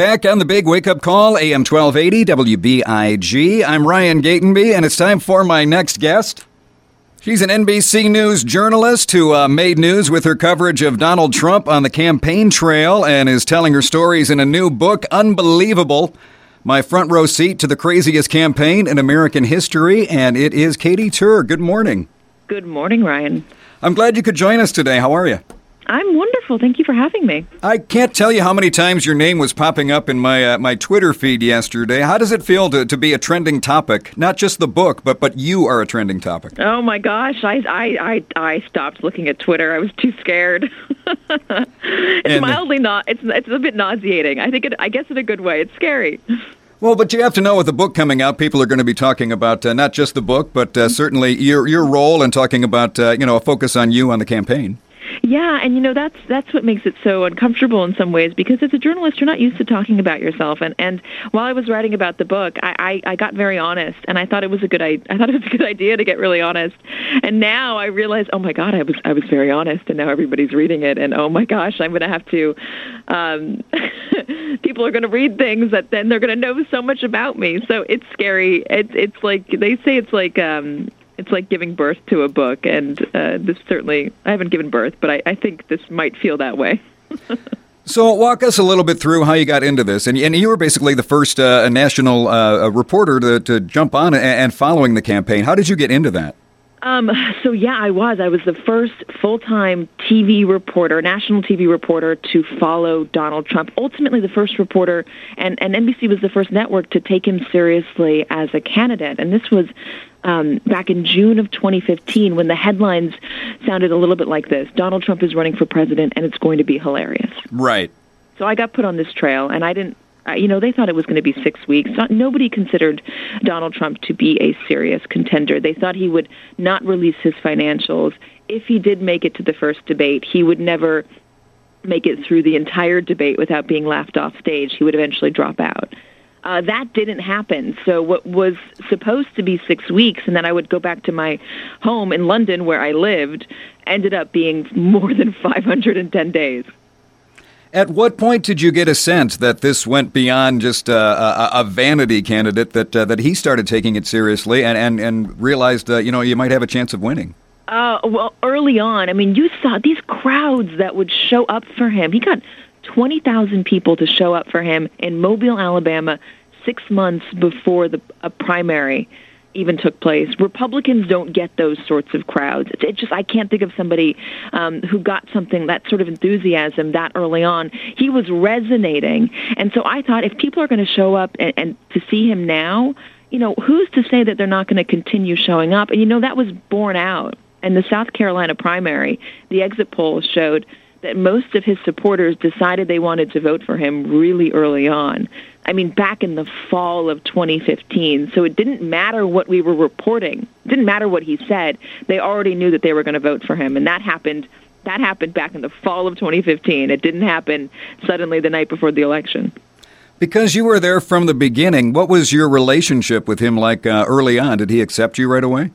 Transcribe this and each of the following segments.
Back on the big wake up call, AM 1280 WBIG. I'm Ryan Gatenby, and it's time for my next guest. She's an NBC News journalist who uh, made news with her coverage of Donald Trump on the campaign trail and is telling her stories in a new book, Unbelievable. My front row seat to the craziest campaign in American history, and it is Katy Tur. Good morning. Good morning, Ryan. I'm glad you could join us today. How are you? I'm wonderful. Thank you for having me. I can't tell you how many times your name was popping up in my uh, my Twitter feed yesterday. How does it feel to, to be a trending topic? Not just the book, but but you are a trending topic. Oh my gosh, I I I, I stopped looking at Twitter. I was too scared. it's and, mildly not. It's it's a bit nauseating. I think it. I guess in a good way. It's scary. Well, but you have to know with the book coming out, people are going to be talking about uh, not just the book, but uh, certainly your your role and talking about uh, you know a focus on you on the campaign. Yeah, and you know that's that's what makes it so uncomfortable in some ways because as a journalist you're not used to talking about yourself. And and while I was writing about the book I I, I got very honest and I thought it was a good I, I thought it was a good idea to get really honest. And now I realize oh my god I was I was very honest and now everybody's reading it and oh my gosh I'm going to have to um people are going to read things that then they're going to know so much about me. So it's scary. It's it's like they say it's like um it's like giving birth to a book, and uh, this certainly I haven't given birth, but I, I think this might feel that way. So, walk us a little bit through how you got into this. And, and you were basically the first uh, national uh, reporter to, to jump on and, and following the campaign. How did you get into that? Um, so yeah, I was. I was the first full-time TV reporter, national TV reporter, to follow Donald Trump. Ultimately, the first reporter, and, and NBC was the first network to take him seriously as a candidate. And this was um, back in June of 2015 when the headlines sounded a little bit like this Donald Trump is running for president and it's going to be hilarious. Right. So I got put on this trail and I didn't. Uh, you know, they thought it was going to be six weeks. Nobody considered Donald Trump to be a serious contender. They thought he would not release his financials. If he did make it to the first debate, he would never make it through the entire debate without being laughed off stage. He would eventually drop out. Uh, that didn't happen. So what was supposed to be six weeks, and then I would go back to my home in London where I lived, ended up being more than 510 days. At what point did you get a sense that this went beyond just a, a, a vanity candidate? That uh, that he started taking it seriously and and and realized uh, you know you might have a chance of winning. Uh, well, early on, I mean, you saw these crowds that would show up for him. He got 20,000 people to show up for him in Mobile, Alabama, six months before the a primary even took place. Republicans don't get those sorts of crowds. It, just I can't think of somebody um, who got something that sort of enthusiasm that early on. He was resonating, and so I thought if people are going to show up and, and to see him now, you know, who's to say that they're not going to continue showing up? And you know that was borne out in the South Carolina primary. The exit polls showed that most of his supporters decided they wanted to vote for him really early on. I mean, back in the fall of 2015. So it didn't matter what we were reporting. It didn't matter what he said. They already knew that they were going to vote for him, and that happened. That happened back in the fall of 2015. It didn't happen suddenly the night before the election. Because you were there from the beginning, what was your relationship with him like uh, early on? Did he accept you right away?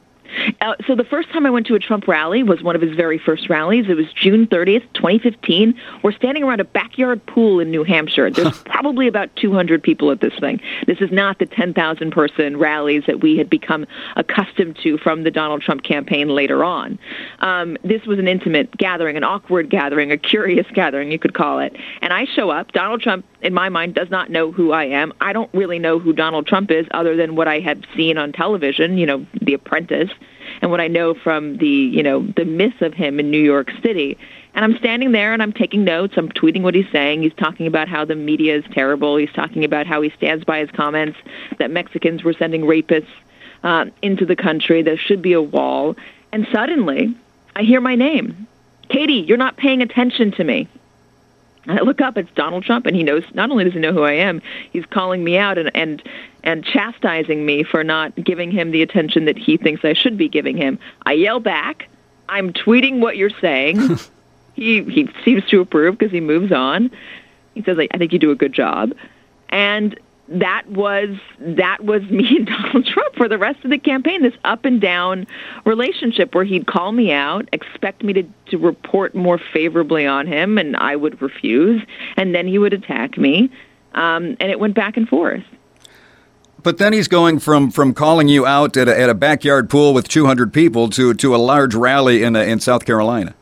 Uh, so the first time I went to a Trump rally was one of his very first rallies. It was June 30th, 2015. We're standing around a backyard pool in New Hampshire. There's probably about 200 people at this thing. This is not the 10,000 person rallies that we had become accustomed to from the Donald Trump campaign later on. Um, this was an intimate gathering, an awkward gathering, a curious gathering, you could call it. And I show up. Donald Trump, in my mind, does not know who I am. I don't really know who Donald Trump is other than what I have seen on television, you know, The Apprentice and what I know from the, you know, the myth of him in New York City. And I'm standing there and I'm taking notes. I'm tweeting what he's saying. He's talking about how the media is terrible. He's talking about how he stands by his comments that Mexicans were sending rapists uh, into the country. There should be a wall. And suddenly, I hear my name. Katy, you're not paying attention to me. And I look up, it's Donald Trump, and he knows. Not only does he know who I am, he's calling me out and and and chastising me for not giving him the attention that he thinks I should be giving him. I yell back, "I'm tweeting what you're saying." he he seems to approve because he moves on. He says, "I think you do a good job," and that was that was me and Donald Trump for the rest of the campaign. This up and down relationship where he'd call me out, expect me to to report more favorably on him, and I would refuse, and then he would attack me. Um, and it went back and forth. But then he's going from, from calling you out at a, at a backyard pool with 200 people to, to a large rally in, in South Carolina.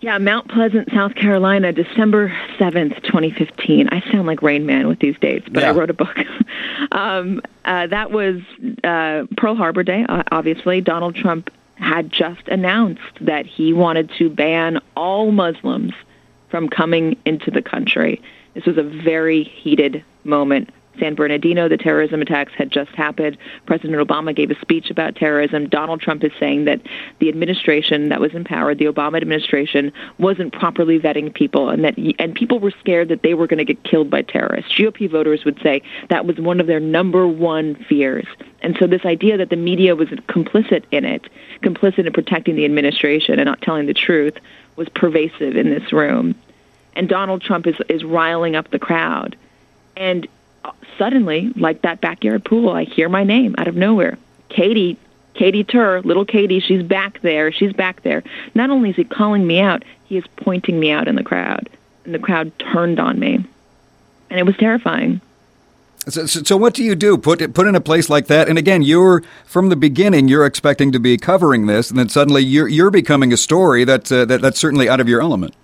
Yeah, Mount Pleasant, South Carolina, December 7th, 2015. I sound like Rain Man with these dates, but yeah. I wrote a book. um, uh, that was uh, Pearl Harbor Day, obviously. Donald Trump had just announced that he wanted to ban all Muslims from coming into the country. This was a very heated moment San Bernardino, the terrorism attacks had just happened. President Obama gave a speech about terrorism. Donald Trump is saying that the administration that was in power, the Obama administration, wasn't properly vetting people, and that and people were scared that they were going to get killed by terrorists. GOP voters would say that was one of their number one fears. And so this idea that the media was complicit in it, complicit in protecting the administration and not telling the truth, was pervasive in this room. And Donald Trump is is riling up the crowd. And suddenly, like that backyard pool, I hear my name out of nowhere. Katy, Katy Tur, little Katy, she's back there. She's back there. Not only is he calling me out, he is pointing me out in the crowd. And the crowd turned on me. And it was terrifying. So, so, so, what do you do? Put put in a place like that, and again, you're from the beginning. You're expecting to be covering this, and then suddenly you're you're becoming a story that, uh, that that's certainly out of your element.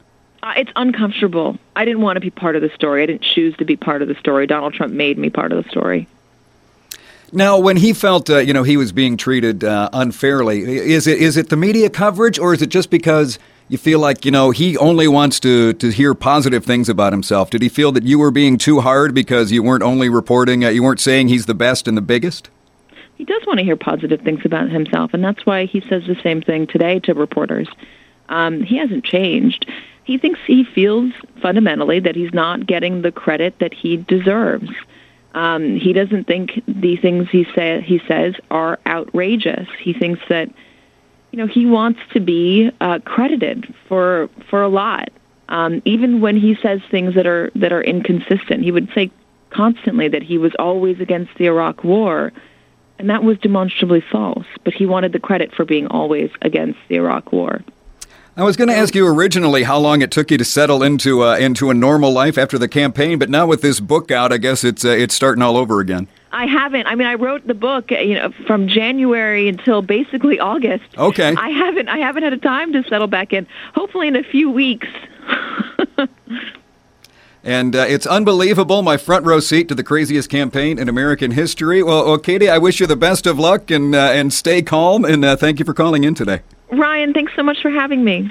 Uh, it's uncomfortable. I didn't want to be part of the story. I didn't choose to be part of the story. Donald Trump made me part of the story. Now, when he felt, uh, you know, he was being treated uh, unfairly, is it is it the media coverage, or is it just because you feel like, you know, he only wants to to hear positive things about himself? Did he feel that you were being too hard because you weren't only reporting, uh, you weren't saying he's the best and the biggest? He does want to hear positive things about himself, and that's why he says the same thing today to reporters. Um, he hasn't changed he thinks he feels fundamentally that he's not getting the credit that he deserves. Um, he doesn't think the things he say, he says are outrageous. He thinks that you know he wants to be uh, credited for for a lot. Um, even when he says things that are that are inconsistent, he would say constantly that he was always against the Iraq War, and that was demonstrably false. But he wanted the credit for being always against the Iraq War. I was going to ask you originally how long it took you to settle into uh, into a normal life after the campaign, but now with this book out, I guess it's uh, it's starting all over again. I haven't. I mean, I wrote the book, uh, you know, from January until basically August. Okay. I haven't. I haven't had a time to settle back in. Hopefully, in a few weeks. And uh, it's unbelievable, my front row seat to the craziest campaign in American history. Well, well Katy, I wish you the best of luck and uh, and stay calm. And uh, thank you for calling in today. Ryan, thanks so much for having me.